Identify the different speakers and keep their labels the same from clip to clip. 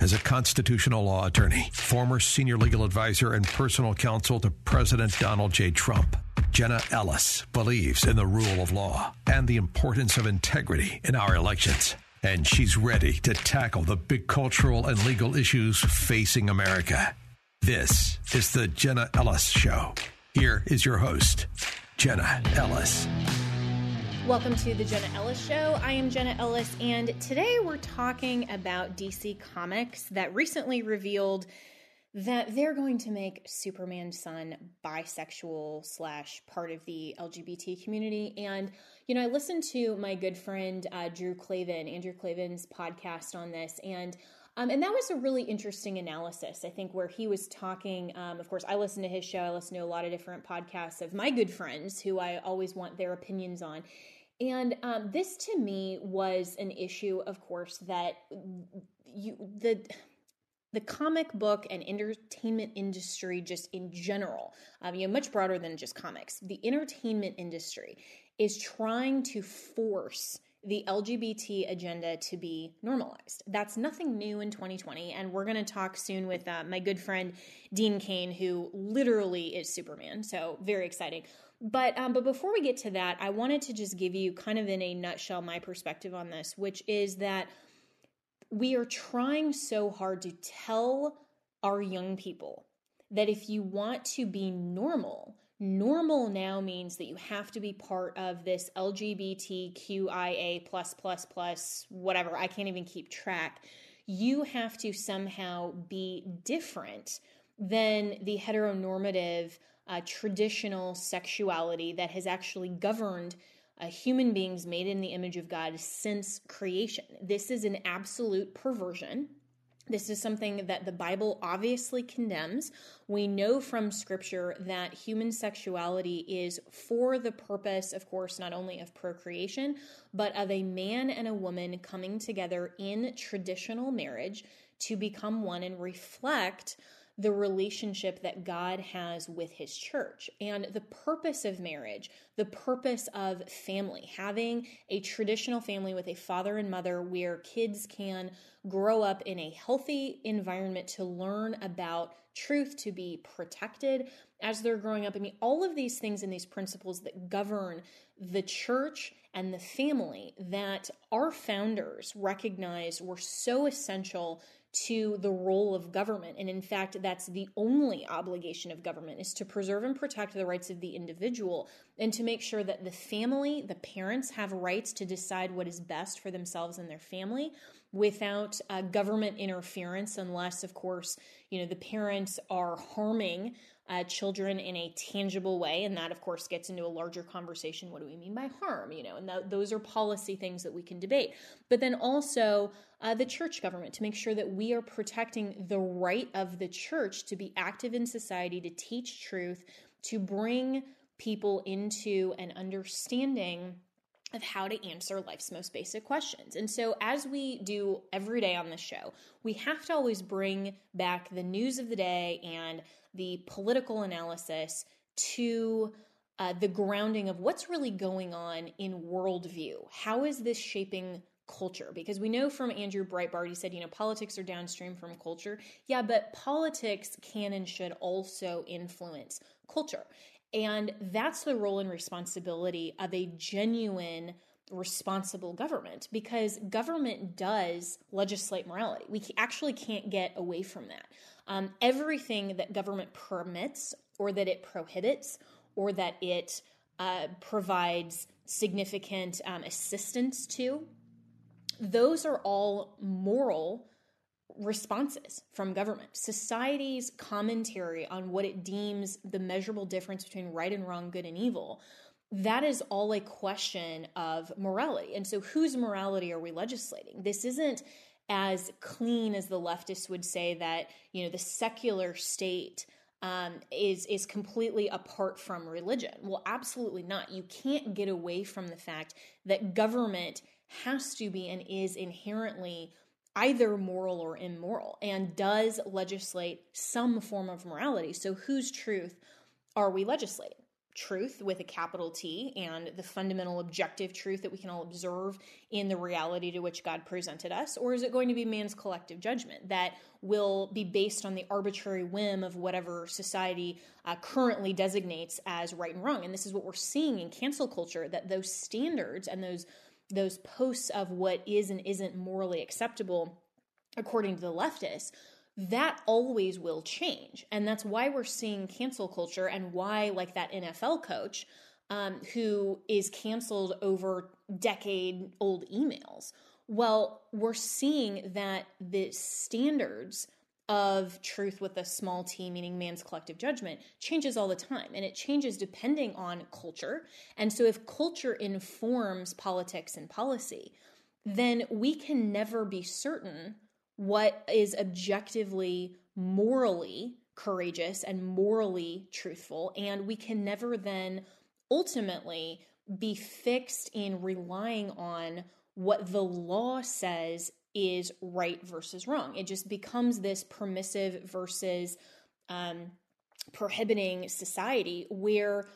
Speaker 1: As a constitutional law attorney, former senior legal advisor, and personal counsel to President Donald J. Trump, Jenna Ellis believes in the rule of law and the importance of integrity in our elections. And she's ready to tackle the big cultural and legal issues facing America. This is the Jenna Ellis Show. Here is your host, Jenna Ellis.
Speaker 2: Welcome to the Jenna Ellis Show. I am Jenna Ellis, and today we're talking about DC Comics that recently revealed that they're going to make Superman's son bisexual slash part of the LGBT community. And you know, I listened to my good friend uh, Drew Klavan, Andrew Klavan's podcast on this, and um, and that was a really interesting analysis, I think, where he was talking. Um, of course, I listen to his show. I listen to a lot of different podcasts of my good friends who I always want their opinions on. And um, this to me was an issue, of course, that you the the comic book and entertainment industry, just in general, um, you know, much broader than just comics. The entertainment industry is trying to force the LGBT agenda to be normalized. That's nothing new in 2020. And we're going to talk soon with uh, my good friend Dean Cain, who literally is Superman. So, very exciting. But um, but before we get to that, I wanted to just give you kind of in a nutshell my perspective on this, which is that we are trying so hard to tell our young people that if you want to be normal, normal now means that you have to be part of this LGBTQIA plus plus plus whatever. I can't even keep track. You have to somehow be different than the heteronormative uh, traditional sexuality that has actually governed uh, human beings made in the image of God since creation. This is an absolute perversion. This is something that the Bible obviously condemns. We know from scripture that human sexuality is for the purpose, of course, not only of procreation, but of a man and a woman coming together in traditional marriage to become one and reflect the relationship that God has with his church and the purpose of marriage, the purpose of family, having a traditional family with a father and mother where kids can grow up in a healthy environment to learn about truth, to be protected as they're growing up. I mean, all of these things and these principles that govern the church and the family that our founders recognized were so essential to the role of government. And in fact that's the only obligation of government is to preserve and protect the rights of the individual and to make sure that the family the parents have rights to decide what is best for themselves and their family without uh, government interference unless of course you know the parents are harming uh, children in a tangible way. And that, of course, gets into a larger conversation. What do we mean by harm? You know, and th- those are policy things that we can debate. But then also uh, the church government to make sure that we are protecting the right of the church to be active in society, to teach truth, to bring people into an understanding of how to answer life's most basic questions. And so, as we do every day on this show, we have to always bring back the news of the day and the political analysis to uh, the grounding of what's really going on in worldview. How is this shaping culture? Because we know from Andrew Breitbart, he said, you know, politics are downstream from culture. Yeah, but politics can and should also influence culture. And that's the role and responsibility of a genuine responsible government because government does legislate morality. We actually can't get away from that. Um, everything that government permits or that it prohibits or that it uh, provides significant um, assistance to, those are all moral responses from government. Society's commentary on what it deems the measurable difference between right and wrong, good and evil, that is all a question of morality. And so, whose morality are we legislating? This isn't as clean as the leftists would say that you know the secular state um, is is completely apart from religion. Well, absolutely not. You can't get away from the fact that government has to be and is inherently either moral or immoral and does legislate some form of morality. So, whose truth are we legislating? Truth with a capital T and the fundamental objective truth that we can all observe in the reality to which God presented us? Or is it going to be man's collective judgment that will be based on the arbitrary whim of whatever society uh, currently designates as right and wrong? And this is what we're seeing in cancel culture that those standards and those those posts of what is and isn't morally acceptable according to the leftists that always will change and that's why we're seeing cancel culture and why like that nfl coach um, who is canceled over decade old emails well we're seeing that the standards of truth with a small t, meaning man's collective judgment, changes all the time. And it changes depending on culture. And so, if culture informs politics and policy, then we can never be certain what is objectively morally courageous and morally truthful. And we can never then ultimately be fixed in relying on what the law says is right versus wrong. It just becomes this permissive versus um, prohibiting society where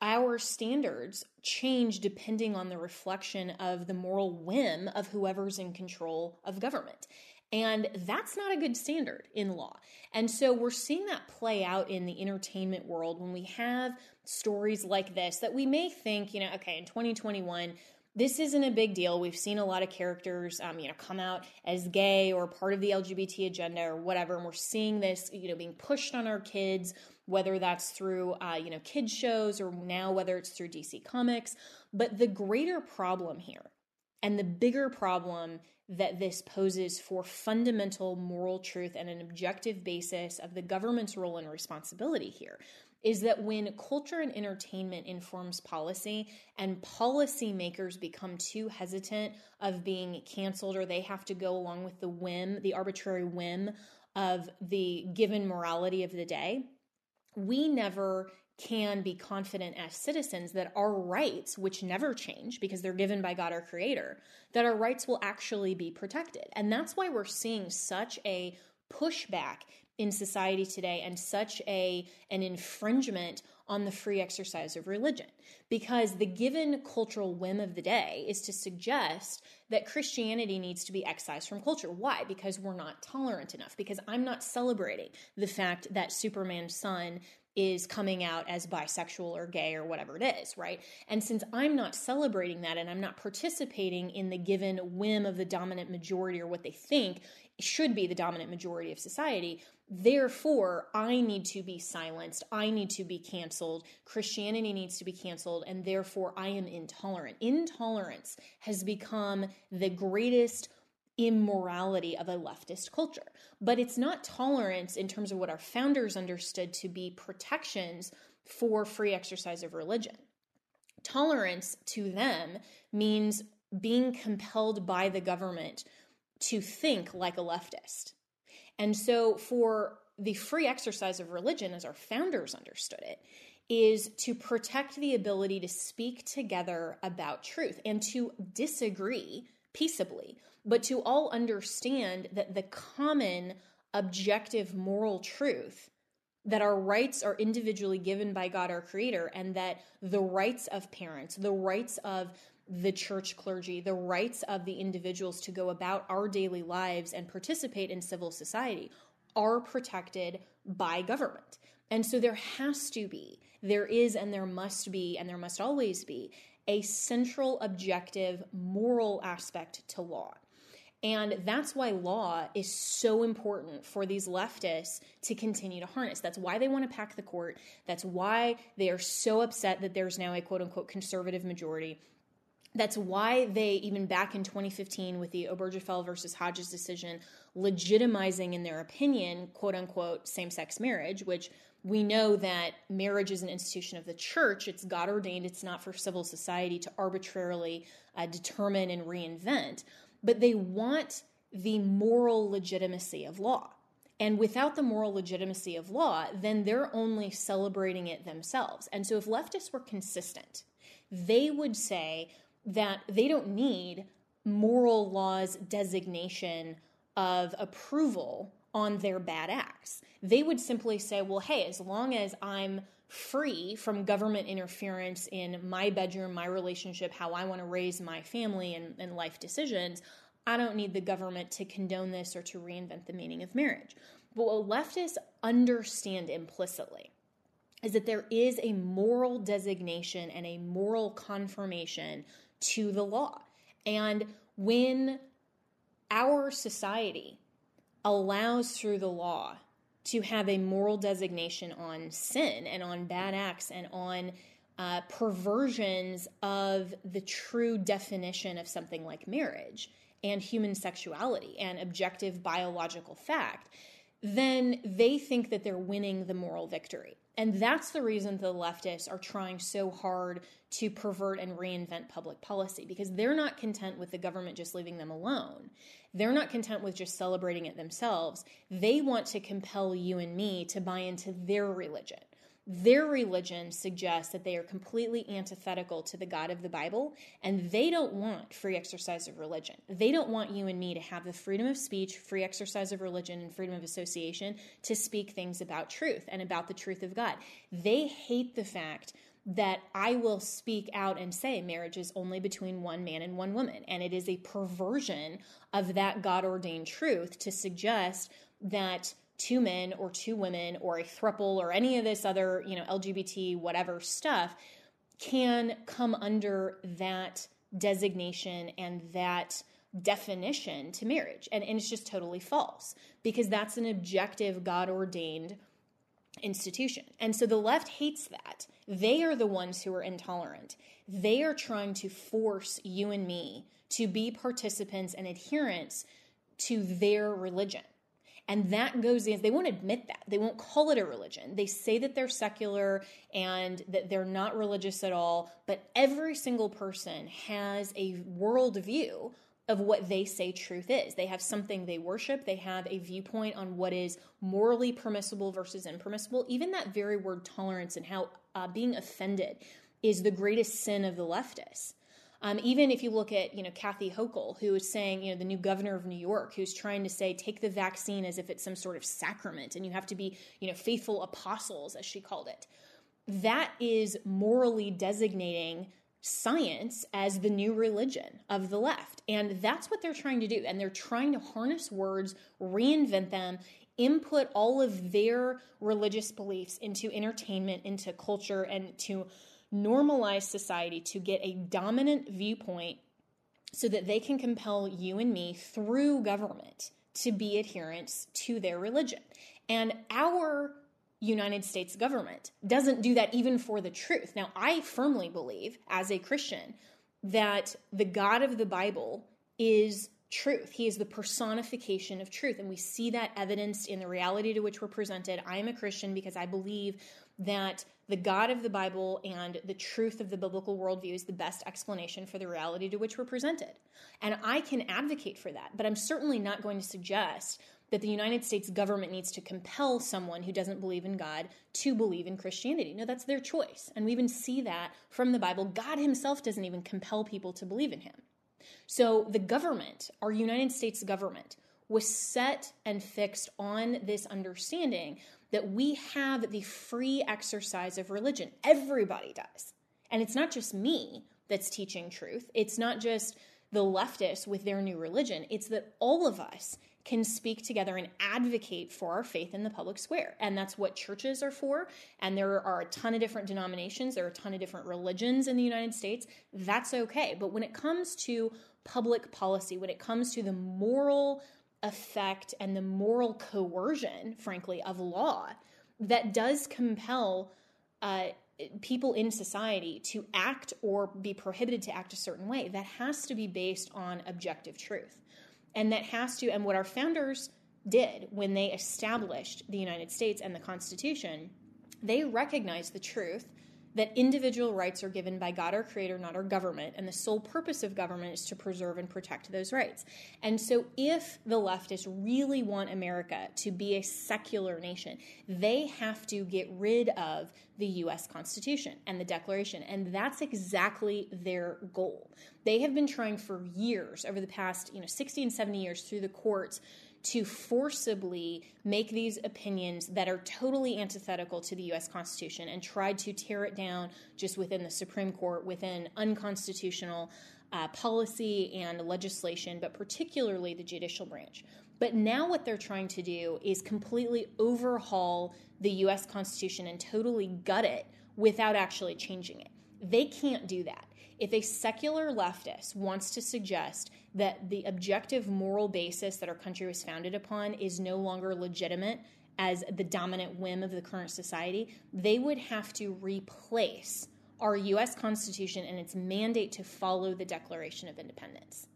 Speaker 2: our standards change depending on the reflection of the moral whim of whoever's in control of government. And that's not a good standard in law. And so we're seeing that play out in the entertainment world when we have stories like this that we may think, you know, okay, in 2021, this isn't a big deal. We've seen a lot of characters, um, you know, come out as gay or part of the LGBT agenda or whatever, and we're seeing this, you know, being pushed on our kids, whether that's through, uh, you know, kids shows or now whether it's through DC Comics. But the greater problem here, and the bigger problem that this poses for fundamental moral truth and an objective basis of the government's role and responsibility here is that when culture and entertainment informs policy and policymakers become too hesitant of being canceled or they have to go along with the whim, the arbitrary whim of the given morality of the day, we never can be confident as citizens that our rights, which never change because they're given by God our Creator, that our rights will actually be protected. And that's why we're seeing such a pushback in society today and such a an infringement on the free exercise of religion because the given cultural whim of the day is to suggest that Christianity needs to be excised from culture. Why? Because we're not tolerant enough because I'm not celebrating the fact that Superman's son is coming out as bisexual or gay or whatever it is, right? And since I'm not celebrating that and I'm not participating in the given whim of the dominant majority or what they think should be the dominant majority of society, Therefore, I need to be silenced. I need to be canceled. Christianity needs to be canceled. And therefore, I am intolerant. Intolerance has become the greatest immorality of a leftist culture. But it's not tolerance in terms of what our founders understood to be protections for free exercise of religion. Tolerance to them means being compelled by the government to think like a leftist and so, for the free exercise of religion, as our founders understood it, is to protect the ability to speak together about truth and to disagree peaceably, but to all understand that the common objective moral truth that our rights are individually given by God our creator and that the rights of parents, the rights of the church clergy, the rights of the individuals to go about our daily lives and participate in civil society are protected by government. And so there has to be, there is, and there must be, and there must always be a central objective moral aspect to law. And that's why law is so important for these leftists to continue to harness. That's why they want to pack the court. That's why they are so upset that there's now a quote unquote conservative majority That's why they, even back in 2015 with the Obergefell versus Hodges decision, legitimizing, in their opinion, quote unquote, same sex marriage, which we know that marriage is an institution of the church. It's God ordained, it's not for civil society to arbitrarily uh, determine and reinvent. But they want the moral legitimacy of law. And without the moral legitimacy of law, then they're only celebrating it themselves. And so if leftists were consistent, they would say that they don't need moral law's designation of approval on their bad acts. They would simply say, well, hey, as long as I'm free from government interference in my bedroom, my relationship, how I want to raise my family and, and life decisions, I don't need the government to condone this or to reinvent the meaning of marriage. But what leftists understand implicitly is that there is a moral designation and a moral confirmation to the law. And when our society allows through the law to have a moral designation on sin and on bad acts and on uh, perversions of the true definition of something like marriage and human sexuality and objective biological fact, then they think that they're winning the moral victory. And that's the reason the leftists are trying so hard to pervert and reinvent public policy because they're not content with the government just leaving them alone. They're not content with just celebrating it themselves. They want to compel you and me to buy into their religion. Their religion suggests that they are completely antithetical to the God of the Bible, and they don't want free exercise of religion. They don't want you and me to have the freedom of speech, free exercise of religion, and freedom of association to speak things about truth and about the truth of God. They hate the fact that I will speak out and say marriage is only between one man and one woman. And it is a perversion of that God ordained truth to suggest that two men or two women or a thruple or any of this other, you know, LGBT whatever stuff can come under that designation and that definition to marriage. And, and it's just totally false because that's an objective God ordained institution. And so the left hates that. They are the ones who are intolerant. They are trying to force you and me to be participants and adherents to their religion. And that goes in, they won't admit that. They won't call it a religion. They say that they're secular and that they're not religious at all, but every single person has a worldview of what they say truth is. They have something they worship, they have a viewpoint on what is morally permissible versus impermissible. Even that very word tolerance and how uh, being offended is the greatest sin of the leftists. Um, even if you look at, you know, Kathy Hochul, who is saying, you know, the new governor of New York, who's trying to say, take the vaccine as if it's some sort of sacrament and you have to be, you know, faithful apostles, as she called it. That is morally designating science as the new religion of the left. And that's what they're trying to do. And they're trying to harness words, reinvent them, input all of their religious beliefs into entertainment, into culture, and to normalize society to get a dominant viewpoint so that they can compel you and me through government to be adherents to their religion. And our United States government doesn't do that even for the truth. Now, I firmly believe, as a Christian, that the God of the Bible is truth. He is the personification of truth. And we see that evidenced in the reality to which we're presented. I am a Christian because I believe that the God of the Bible and the truth of the biblical worldview is the best explanation for the reality to which we're presented. And I can advocate for that, but I'm certainly not going to suggest that the United States government needs to compel someone who doesn't believe in God to believe in Christianity. No, that's their choice. And we even see that from the Bible. God Himself doesn't even compel people to believe in Him. So the government, our United States government, was set and fixed on this understanding that we have the free exercise of religion. Everybody does. And it's not just me that's teaching truth, it's not just the leftists with their new religion, it's that all of us can speak together and advocate for our faith in the public square. And that's what churches are for. And there are a ton of different denominations, there are a ton of different religions in the United States. That's okay. But when it comes to public policy, when it comes to the moral effect and the moral coercion, frankly, of law that does compel uh, people in society to act or be prohibited to act a certain way, that has to be based on objective truth. And that has to, and what our founders did when they established the United States and the Constitution, they recognized the truth that individual rights are given by God our creator, not our government, and the sole purpose of government is to preserve and protect those rights. And so if the leftists really want America to be a secular nation, they have to get rid of the US Constitution and the Declaration. And that's exactly their goal. They have been trying for years over the past, you know, 60 and 70 years through the courts to forcibly make these opinions that are totally antithetical to the US Constitution and tried to tear it down just within the Supreme Court, within unconstitutional uh, policy and legislation, but particularly the judicial branch. But now, what they're trying to do is completely overhaul the US Constitution and totally gut it without actually changing it. They can't do that. If a secular leftist wants to suggest that the objective moral basis that our country was founded upon is no longer legitimate as the dominant whim of the current society, they would have to replace our US Constitution and its mandate to follow the Declaration of Independence.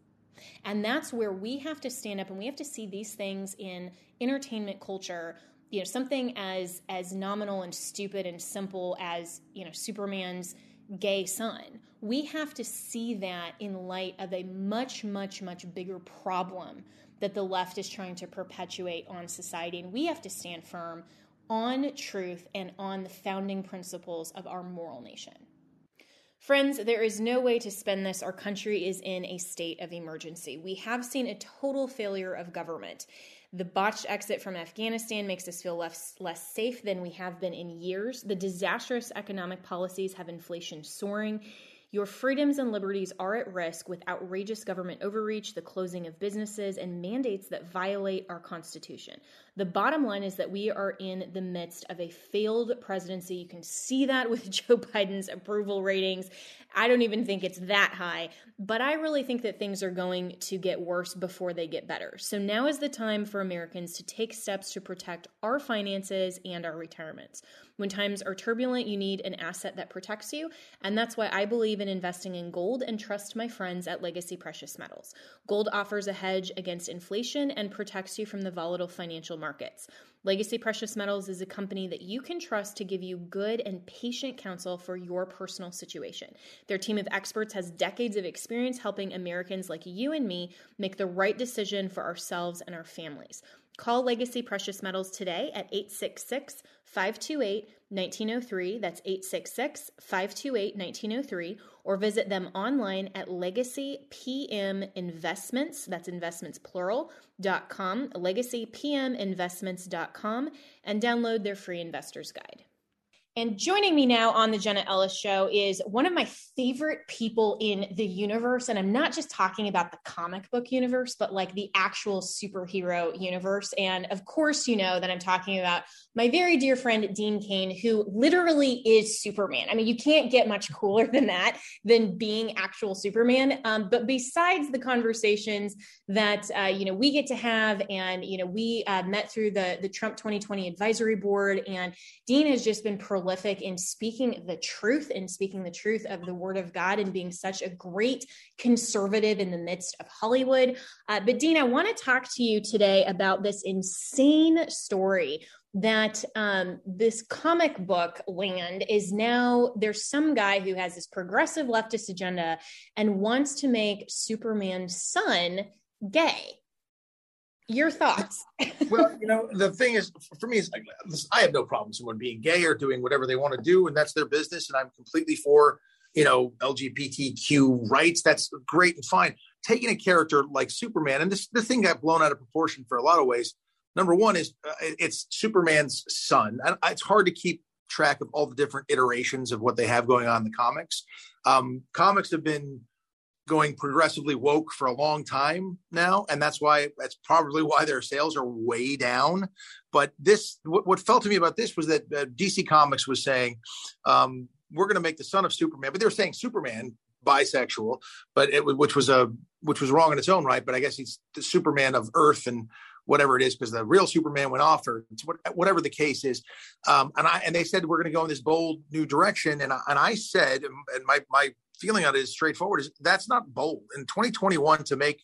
Speaker 2: And that's where we have to stand up and we have to see these things in entertainment culture you know something as as nominal and stupid and simple as you know superman's gay son. We have to see that in light of a much, much, much bigger problem that the left is trying to perpetuate on society. And we have to stand firm on truth and on the founding principles of our moral nation. Friends, there is no way to spend this. Our country is in a state of emergency. We have seen a total failure of government. The botched exit from Afghanistan makes us feel less, less safe than we have been in years. The disastrous economic policies have inflation soaring. Your freedoms and liberties are at risk with outrageous government overreach, the closing of businesses, and mandates that violate our Constitution. The bottom line is that we are in the midst of a failed presidency. You can see that with Joe Biden's approval ratings. I don't even think it's that high, but I really think that things are going to get worse before they get better. So now is the time for Americans to take steps to protect our finances and our retirements. When times are turbulent, you need an asset that protects you, and that's why I believe in investing in gold and trust my friends at Legacy Precious Metals. Gold offers a hedge against inflation and protects you from the volatile financial markets. Legacy Precious Metals is a company that you can trust to give you good and patient counsel for your personal situation. Their team of experts has decades of experience helping Americans like you and me make the right decision for ourselves and our families. Call Legacy Precious Metals today at 866 528 1903. That's 866 528 1903. Or visit them online at legacypminvestments, that's investments plural, dot com, legacypminvestments.com, and download their free investor's guide. And joining me now on the Jenna Ellis Show is one of my favorite people in the universe. And I'm not just talking about the comic book universe, but like the actual superhero universe. And of course, you know that I'm talking about my very dear friend, Dean Cain, who literally is Superman. I mean, you can't get much cooler than that, than being actual Superman. Um, but besides the conversations that, uh, you know, we get to have, and, you know, we uh, met through the, the Trump 2020 advisory board, and Dean has just been prolific in speaking the truth and speaking the truth of the word of God and being such a great conservative in the midst of Hollywood. Uh, but, Dean, I want to talk to you today about this insane story that um, this comic book land is now there's some guy who has this progressive leftist agenda and wants to make Superman's son gay. Your thoughts?
Speaker 3: Well you know the thing is for me like i have no problem someone being gay or doing whatever they want to do and that's their business and i'm completely for you know lgbtq rights. That's great and fine. Taking a character like superman and this the thing got blown out of proportion for a lot of ways number one is uh, it's superman's son. It's hard to keep track of all the different iterations of what they have going on in the comics. Um, comics have been going progressively woke for a long time now and that's why that's probably why their sales are way down. But this what, what felt to me about this was that uh, dc comics was saying um, we're going to make the son of superman but they were saying superman bisexual but it which was a which was wrong in its own right? But i guess he's the superman of earth and whatever it is because the real Superman went off or whatever the case is. Um, and I and they said we're going to go in this bold new direction. And I, and I said, and my my feeling on it is straightforward: is that's not bold in 2021 to make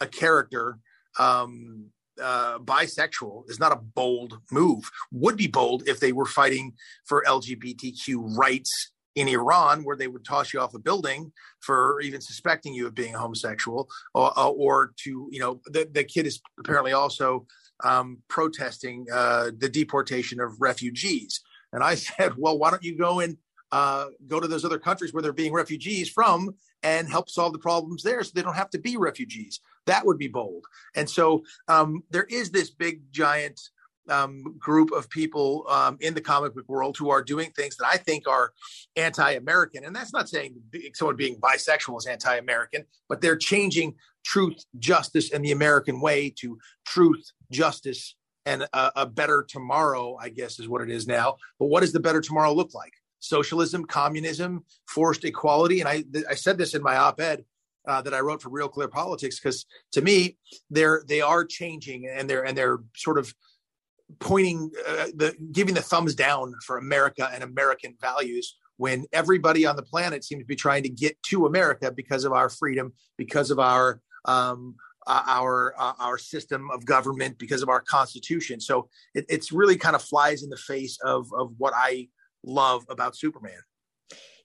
Speaker 3: a character um, uh, bisexual is not a bold move. Would be bold if they were fighting for LGBTQ rights in Iran, where they would toss you off a building for even suspecting you of being homosexual, or, uh, or to you know the, the kid is apparently also um, protesting uh, the deportation of refugees. And I said, well, why don't you go and uh, go to those other countries where they're being refugees from and help solve the problems there so they don't have to be refugees. That would be bold. And so um, there is this big, giant um, group of people um, in the comic book world who are doing things that I think are anti-American, and that's not saying someone being bisexual is anti-American, but they're changing truth, justice, and the American way to truth, justice, and a, a better tomorrow. I guess is what it is now. But what does the better tomorrow look like? Socialism, communism, forced equality, and I I said this in my op-ed. Uh, that I wrote for Real Clear Politics because to me they're they are changing and they're and they're sort of pointing uh, the giving the thumbs down for America and American values when everybody on the planet seems to be trying to get to America because of our freedom, because of our um, uh, our uh, our system of government, because of our constitution. So it, it's really kind of flies in the face of of what I love about Superman.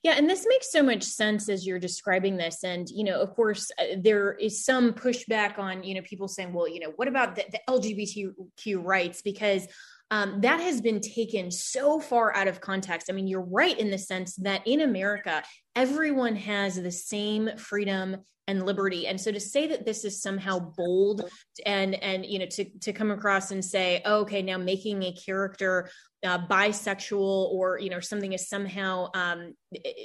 Speaker 2: Yeah, and this makes so much sense as you're describing this. And, you know, of course, uh, there is some pushback on, you know, people saying, well, you know, what about the, the LGBTQ rights? Because um, that has been taken so far out of context. I mean, you're right in the sense that in America, everyone has the same freedom and liberty and so to say that this is somehow bold and and you know to to come across and say oh, okay now making a character uh, bisexual or you know something is somehow um,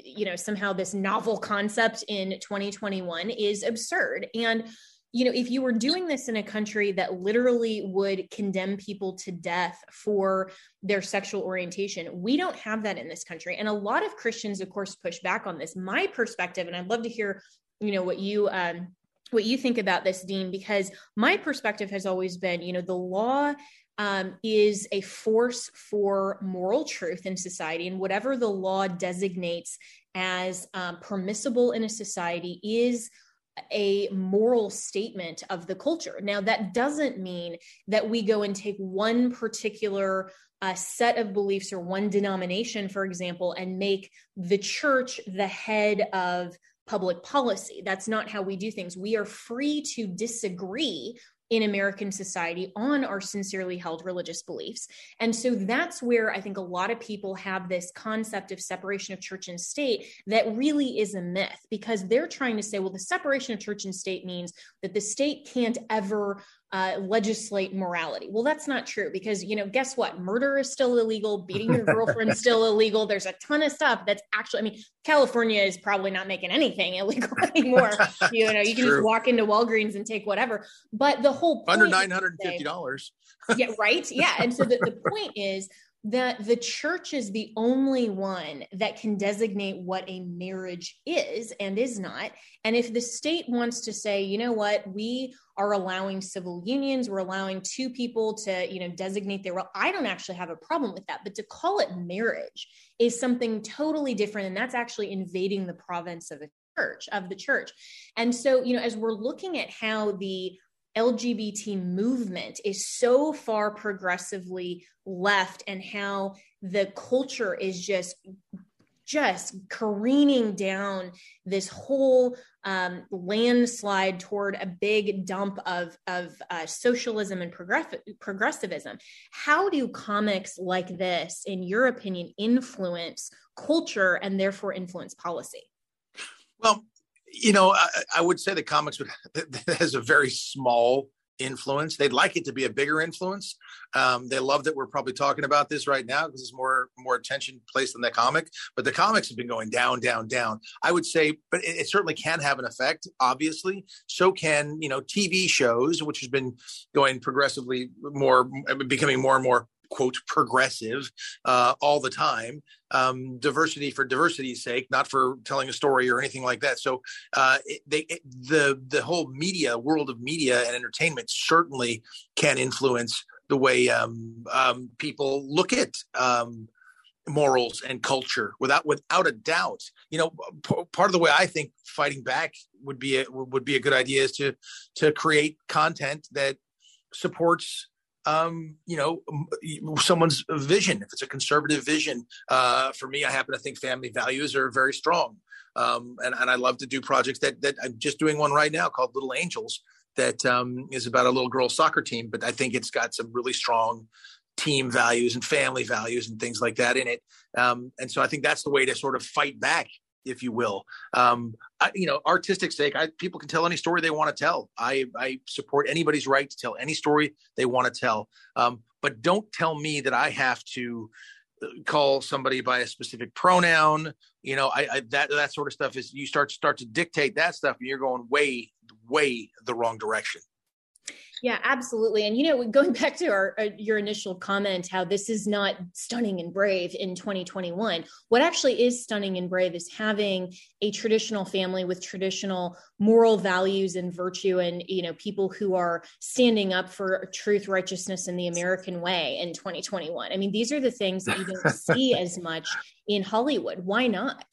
Speaker 2: you know somehow this novel concept in 2021 is absurd and you know if you were doing this in a country that literally would condemn people to death for their sexual orientation we don't have that in this country. And a lot of christians of course push back on this. My perspective and i'd love to hear you know what you um what you think about this dean because my perspective has always been you know the law um, is a force for moral truth in society, and whatever the law designates as um, permissible in a society is a moral statement of the culture. Now, that doesn't mean that we go and take one particular uh, set of beliefs or one denomination, for example, and make the church the head of public policy. That's not how we do things. We are free to disagree in American society on our sincerely held religious beliefs. And so that's where I think a lot of people have this concept of separation of church and state that really is a myth because they're trying to say, well, the separation of church and state means that the state can't ever uh, legislate morality. Well, that's not true because, you know, guess what? Murder is still illegal. Beating your girlfriend is still illegal. There's a ton of stuff that's actually, I mean, California is probably not making anything illegal anymore. you know, you can true. just walk into Walgreens and take whatever. But the whole
Speaker 3: under $950.
Speaker 2: yeah, right. Yeah. And so the, the point is that the church is the only one that can designate what a marriage is and is not. And if the state wants to say, you know what, we are allowing civil unions, we're allowing two people to, you know, designate their role, I don't actually have a problem with that. But to call it marriage is something totally different. And that's actually invading the province of the church, of the church. And so, you know, as we're looking at how the LGBT movement is so far progressively left and how the culture is just just careening down this whole um, landslide toward a big dump of, of uh, socialism and progress- progressivism. How do comics like this, in your opinion, influence culture and therefore influence policy?
Speaker 3: Well, you know, I, I, would say the comics would has a very small influence. They'd like it to be a bigger influence. Um, they love that we're probably talking about this right now because there's more more attention placed on the comic. But the comics have been going down, down, down. I would say, but it, it certainly can have an effect. Obviously, so can you know TV shows, which has been going progressively more, becoming more and more quote progressive uh, all the time. Um, diversity for diversity's sake, not for telling a story or anything like that. So uh, it, they, it, the the whole media world of media and entertainment certainly can influence the way um, um, people look at um, morals and culture without without a doubt you know p- part of the way i think fighting back would be a, would be a good idea is to to create content that supports um you know someone's vision if it's a conservative vision uh for me i happen to think family values are very strong um and, and i love to do projects that that i'm just doing one right now called little angels that um, is about a little girls soccer team but i think it's got some really strong team values and family values and things like that in it. Um, and so I think that's the way to sort of fight back, if you will. Um, I, you know, artistic sake, I, people can tell any story they want to tell. I, I support anybody's right to tell any story they want to tell. Um, but don't tell me that I have to uh, call somebody by a specific pronoun. You know, I, I that that sort of stuff is you start start to dictate that stuff, and you're going way way the wrong direction.
Speaker 2: Yeah, absolutely. And you know, going back to our uh, your initial comment, how this is not stunning and brave in 2021. What actually is stunning and brave is having a traditional family with traditional moral values and virtue, and you know, people who are standing up for truth, righteousness, and the American way in 2021. I mean, these are the things that you don't see as much in Hollywood. Why not?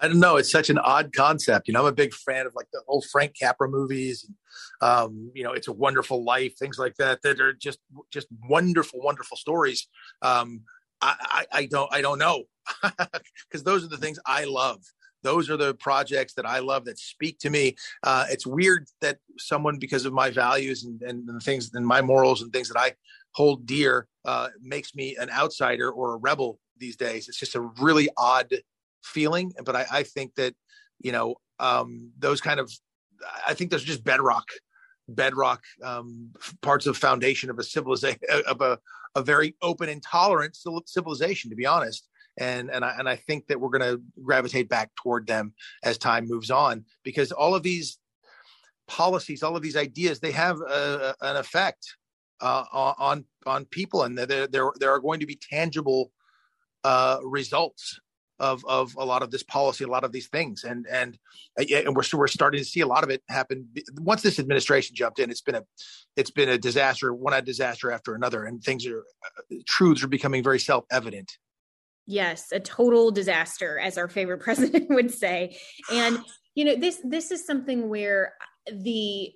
Speaker 3: I don't know. It's such an odd concept. You know, I'm a big fan of like the old Frank Capra movies, and, um, you know, It's a Wonderful Life, things like that, that are just just wonderful, wonderful stories. Um, I, I, I don't I don't know because those are the things I love. Those are the projects that I love that speak to me. Uh, it's weird that someone, because of my values and, and the things and my morals and things that I hold dear, uh, makes me an outsider or a rebel these days. It's just a really odd feeling. But I, I think that, you know, um, those kind of, I think those are just bedrock, bedrock um, parts of foundation of a civilization, of a, a very open and tolerant civilization, to be honest. And, and I, and I think that we're going to gravitate back toward them as time moves on because all of these policies, all of these ideas, they have a, an effect uh, on on people, and there there there are going to be tangible uh, results of of a lot of this policy, a lot of these things, and and uh, and we're we're starting to see a lot of it happen. Once this administration jumped in, it's been a it's been a disaster, one disaster after another, and things are uh, truths are becoming very self evident.
Speaker 2: Yes, a total disaster, as our favorite president would say, and you know this this is something where the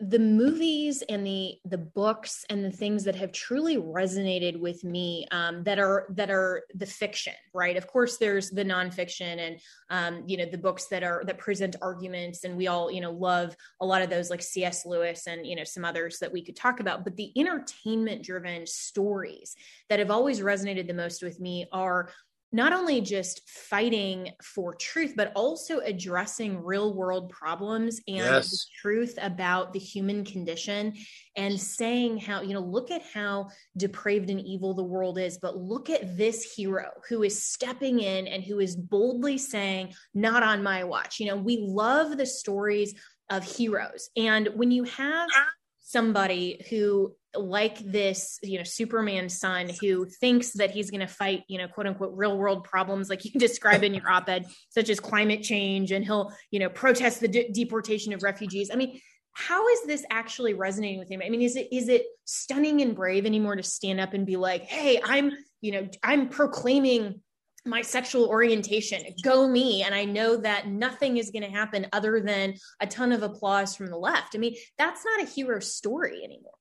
Speaker 2: the movies and the the books and the things that have truly resonated with me um, that are that are the fiction right? Of course there's the nonfiction and um, you know the books that are that present arguments and we all you know love a lot of those like cs lewis and you know some others that we could talk about. But the entertainment driven stories that have always resonated the most with me are not only just fighting for truth, but also addressing real world problems and yes. the truth about the human condition and saying how, you know, look at how depraved and evil the world is, but look at this hero who is stepping in and who is boldly saying, not on my watch. You know, we love the stories of heroes. And when you have somebody who like this you know superman son who thinks that he's going to fight you know quote unquote real world problems like you describe in your op-ed such as climate change and he'll you know protest the de- deportation of refugees. I mean how is this actually resonating with him? I mean is it is it stunning and brave anymore to stand up and be like hey i'm you know i'm proclaiming my sexual orientation. Go me. And i know that nothing is going to happen other than a ton of applause from the left. I mean that's not a hero story anymore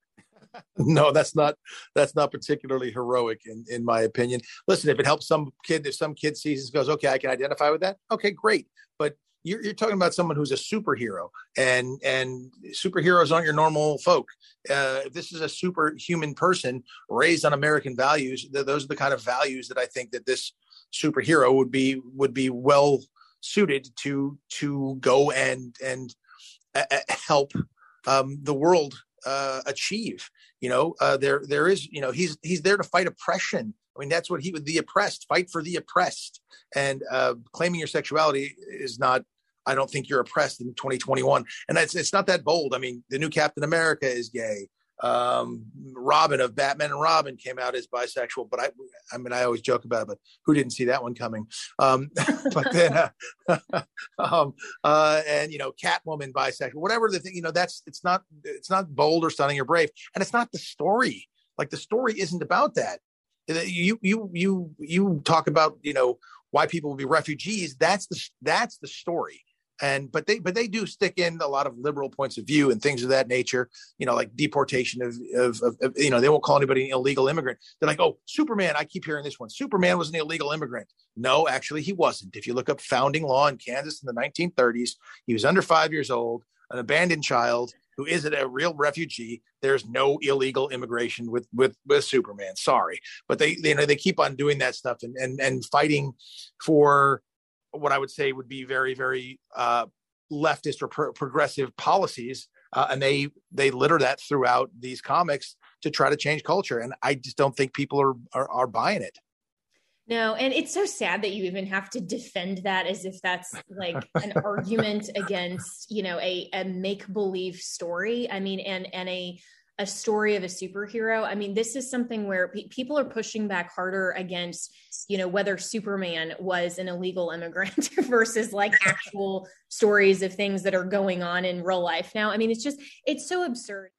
Speaker 3: no that's not that's not particularly heroic in in my opinion. Listen if it helps some kid if some kid sees this goes okay i can identify with that okay great. But you're, you're talking about someone who's a superhero and and superheroes aren't your normal folk. Uh, this is a superhuman person raised on american values th- those are the kind of values that i think that this superhero would be would be well suited to to go and and uh, help um, the world uh, achieve. You know, uh, there there is you know he's he's there to fight oppression. I mean, that's what he would the oppressed fight for the oppressed, and uh, claiming your sexuality is not. I don't think you're oppressed in 2021, and it's it's not that bold. I mean, the new Captain America is gay. Um, Robin of Batman and Robin came out as bisexual, but I, I mean, I always joke about it, but who didn't see that one coming? Um, but then, uh, um, uh, and you know, Catwoman bisexual, whatever the thing, you know, that's it's not it's not bold or stunning or brave, and it's not the story. Like the story isn't about that. You you you you talk about you know why people will be refugees. That's the that's the story and but they but they do stick in a lot of liberal points of view and things of that nature you know like deportation of, of, of, of, you know they won't call anybody an illegal immigrant. They're like oh superman i keep hearing this one. Superman was an illegal immigrant. No actually he wasn't. If you look up founding law in kansas in the 1930s he was under five years old an abandoned child who isn't a real refugee. There's no illegal immigration with with with superman. Sorry. But they, they you know they keep on doing that stuff and and and fighting for what I would say would be very, very uh, leftist or pro- progressive policies, uh, and they they litter that throughout these comics to try to change culture. And I just don't think people are are, are buying it.
Speaker 2: No, and it's so sad that you even have to defend that as if that's like an argument against, you know, a, a make believe story. I mean, and and a a story of a superhero. I mean, this is something where pe- people are pushing back harder against, you know, whether Superman was an illegal immigrant versus like actual stories of things that are going on in real life now. I mean, it's just, it's so absurd.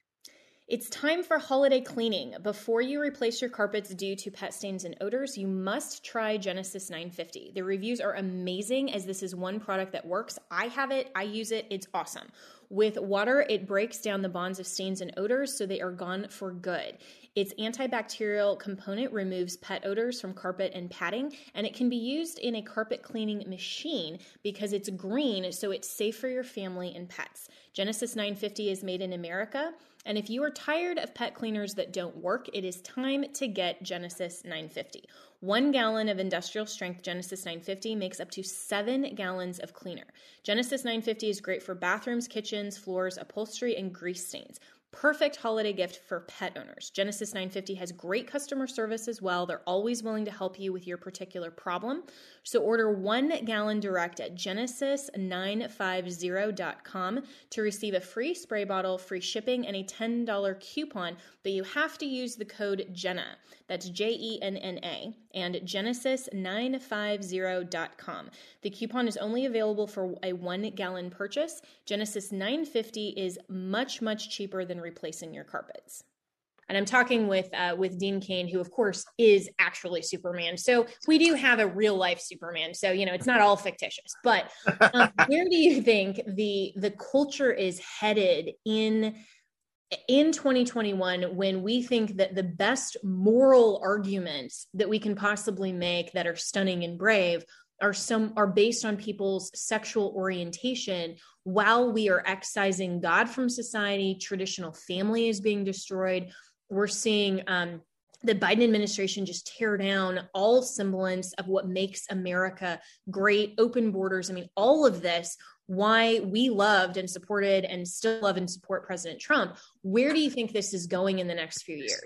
Speaker 2: It's time for holiday cleaning. Before you replace your carpets due to pet stains and odors, you must try Genesis 950. The reviews are amazing as this is one product that works. I have it, I use it, it's awesome. With water, it breaks down the bonds of stains and odors so they are gone for good. Its antibacterial component removes pet odors from carpet and padding, and it can be used in a carpet cleaning machine because it's green, so it's safe for your family and pets. Genesis 950 is made in America. And if you are tired of pet cleaners that don't work, it is time to get Genesis 950. One gallon of industrial strength Genesis 950 makes up to seven gallons of cleaner. Genesis 950 is great for bathrooms, kitchens, floors, upholstery, and grease stains. Perfect holiday gift for pet owners. Genesis 950 has great customer service as well. They're always willing to help you with your particular problem. So order one gallon direct at genesis950.com to receive a free spray bottle, free shipping, and a $10 coupon. But you have to use the code JENNA. That's J E N N A and genesis950.com. The coupon is only available for a one gallon purchase. Genesis 950 is much, much cheaper than replacing your carpets and I'm talking with uh, with Dean Cain, who of course is actually Superman. So we do have a real life Superman. So you know it's not all fictitious. But um, where do you think the the culture is headed in in 2021 when we think that the best moral arguments that we can possibly make that are stunning and brave are some are based on people's sexual orientation while we are excising god from society traditional family is being destroyed we're seeing um, the Biden administration just tear down all semblance of what makes America great, open borders. I mean, all of this, why we loved and supported and still love and support President Trump. Where do you think this is going in the next few years?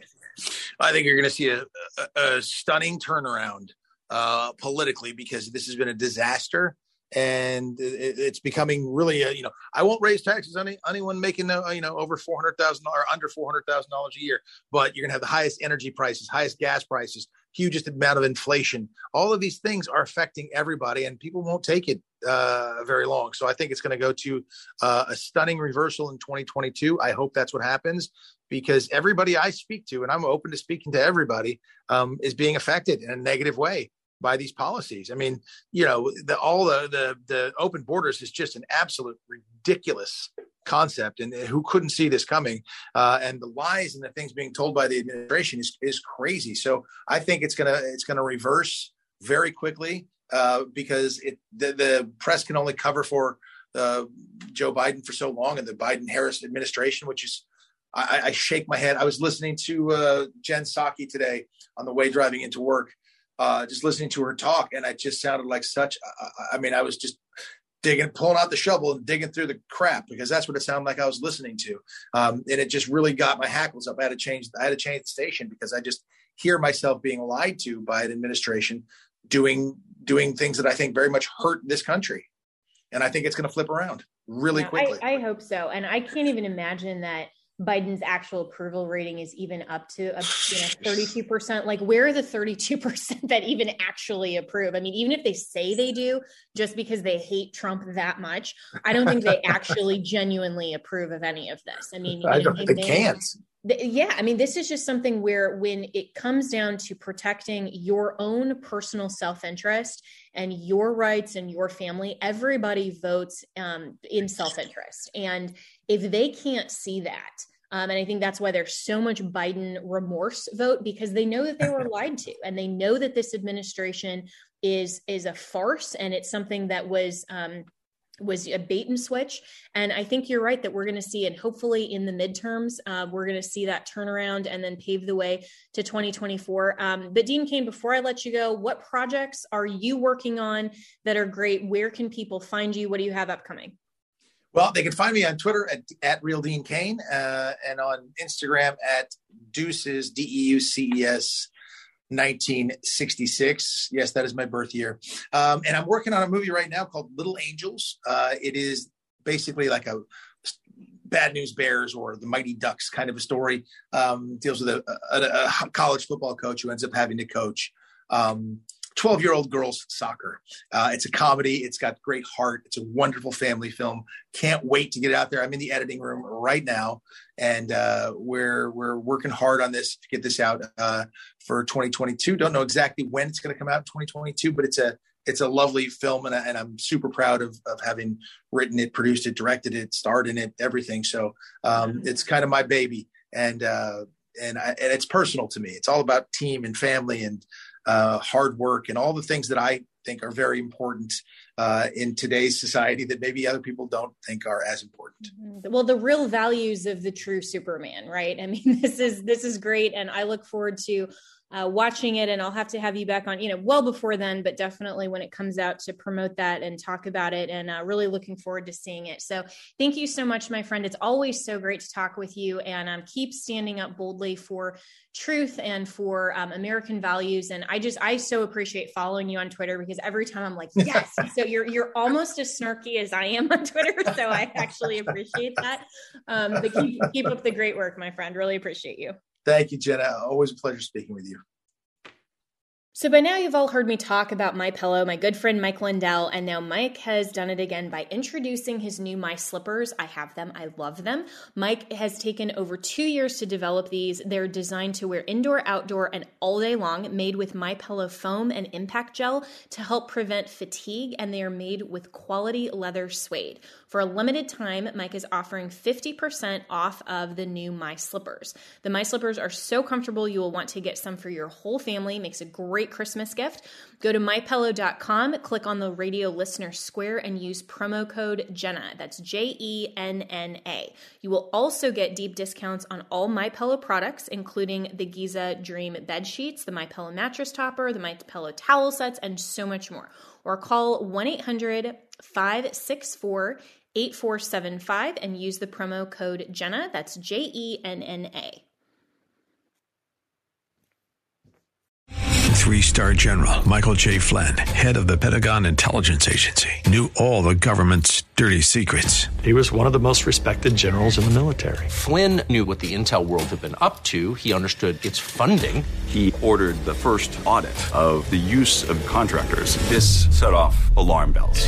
Speaker 3: I think you're going to see a, a, a stunning turnaround uh, politically because this has been a disaster and it's becoming really a, you know i won't raise taxes on any, anyone making uh, you know over 400000 or under $400000 a year but you're to have the highest energy prices highest gas prices hugest amount of inflation. All of these things are affecting everybody and people won't take it uh, very long. So i think it's going to go to uh, a stunning reversal in 2022 i hope that's what happens because everybody i speak to and i'm open to speaking to everybody um, is being affected in a negative way by these policies. I mean, you know, the, all the, the the open borders is just an absolute ridiculous concept, and who couldn't see this coming? Uh, and the lies and the things being told by the administration is is crazy. So I think it's gonna it's gonna reverse very quickly uh, because it the, the press can only cover for uh, Joe Biden for so long and the Biden Harris administration, which is I, I, shake my head. I was listening to uh, Jen Psaki today on the way driving into work, uh, just listening to her talk, and it just sounded like such. I, I mean, I was just digging, pulling out the shovel and digging through the crap because that's what it sounded like I was listening to, um, and it just really got my hackles up. I had to change. I had to change the station because I just hear myself being lied to by an administration doing doing things that I think very much hurt this country, and I think it's going to flip around really
Speaker 2: yeah,
Speaker 3: quickly.
Speaker 2: I, I hope so, and I can't even imagine that Biden's actual approval rating is even up to a, you know 32%. Like where are the 32% that even actually approve? I mean, even if they say they do just because they hate Trump that much, I don't think they actually genuinely approve of any of this. I mean,
Speaker 3: I don't, they, they can't
Speaker 2: yeah i mean this is just something where when it comes down to protecting your own personal self-interest and your rights and your family everybody votes um, in self-interest. And if they can't see that um, and I think that's why there's so much Biden remorse vote because they know that they were lied to, and they know that this administration is is a farce, and it's something that was um, was a bait and switch. And I think you're right that we're going to see, and hopefully in the midterms, uh, we're going to see that turnaround and then pave the way to 2024. Um, but Dean Cain, before I let you go, what projects are you working on that are great? Where can people find you? What do you have upcoming?
Speaker 3: Well, they can find me on Twitter at, at Real Dean Cain uh, and on Instagram at Deuces, D E U C E S 1966. Yes, that is my birth year. Um, and I'm working on a movie right now called Little Angels. Uh, it is basically like a Bad News Bears or the Mighty Ducks kind of a story. Um, deals with a, a, a, college football coach who ends up having to coach um, 12 year old girls soccer. Uh, it's a comedy. It's got great heart. It's a wonderful family film. Can't wait to get it out there. I'm in the editing room right now, and uh, we're we're working hard on this to get this out uh, for 2022. Don't know exactly when it's going to come out in 2022, but it's a it's a lovely film, and, I, and I'm super proud of of having written it, produced it, directed it, starred in it, everything. So um, it's kind of my baby, and uh, and I, and it's personal to me. It's all about team and family and uh, hard work, and all the things that I think are very important uh, in today's society that maybe other people don't think are as important.
Speaker 2: Mm-hmm. Well, the real values of the true Superman, right? I mean, this is this is great, and I look forward to uh, watching it and i'll have to have you back on you know well before then but definitely when it comes out to promote that and talk about it and uh, really looking forward to seeing it. So thank you so much my friend. It's always so great to talk with you and um, keep standing up boldly for truth and for um, american values. And i just i so appreciate following you on twitter because every time i'm like yes. So you're you're almost as snarky as i am on twitter so i actually appreciate that. Um, but keep, keep up the great work my friend. Really appreciate you
Speaker 3: Thank you, Jenna. Always a pleasure speaking with you.
Speaker 2: So by now you've all heard me talk about my pillow, my good friend Mike Lindell, and now Mike has done it again by introducing his new My Slippers. I have them. I love them. Mike has taken over 2 years to develop these. They're designed to wear indoor, outdoor, and all day long, made with My Pillow foam and impact gel to help prevent fatigue, and they are made with quality leather suede. For a limited time, Mike is offering 50% off of the new My Slippers. The My Slippers are so comfortable you will want to get some for your whole family. Makes a great Christmas gift. Go to mypillow.com, click on the radio listener square and use promo code Jenna. That's J E N N A. You will also get deep discounts on all My Pillow products including the Giza Dream bed sheets, the My Pillow mattress topper, the My Pillow towel sets and so much more. Or call 1-800 564 8475 and use the promo code Jenna. That's J E N N A.
Speaker 4: Three star general Michael J. Flynn, head of the Pentagon Intelligence Agency, knew all the government's dirty secrets.
Speaker 5: He was one of the most respected generals in the military.
Speaker 6: Flynn knew what the intel world had been up to, he understood its funding.
Speaker 7: He ordered the first audit of the use of contractors. This set off alarm bells.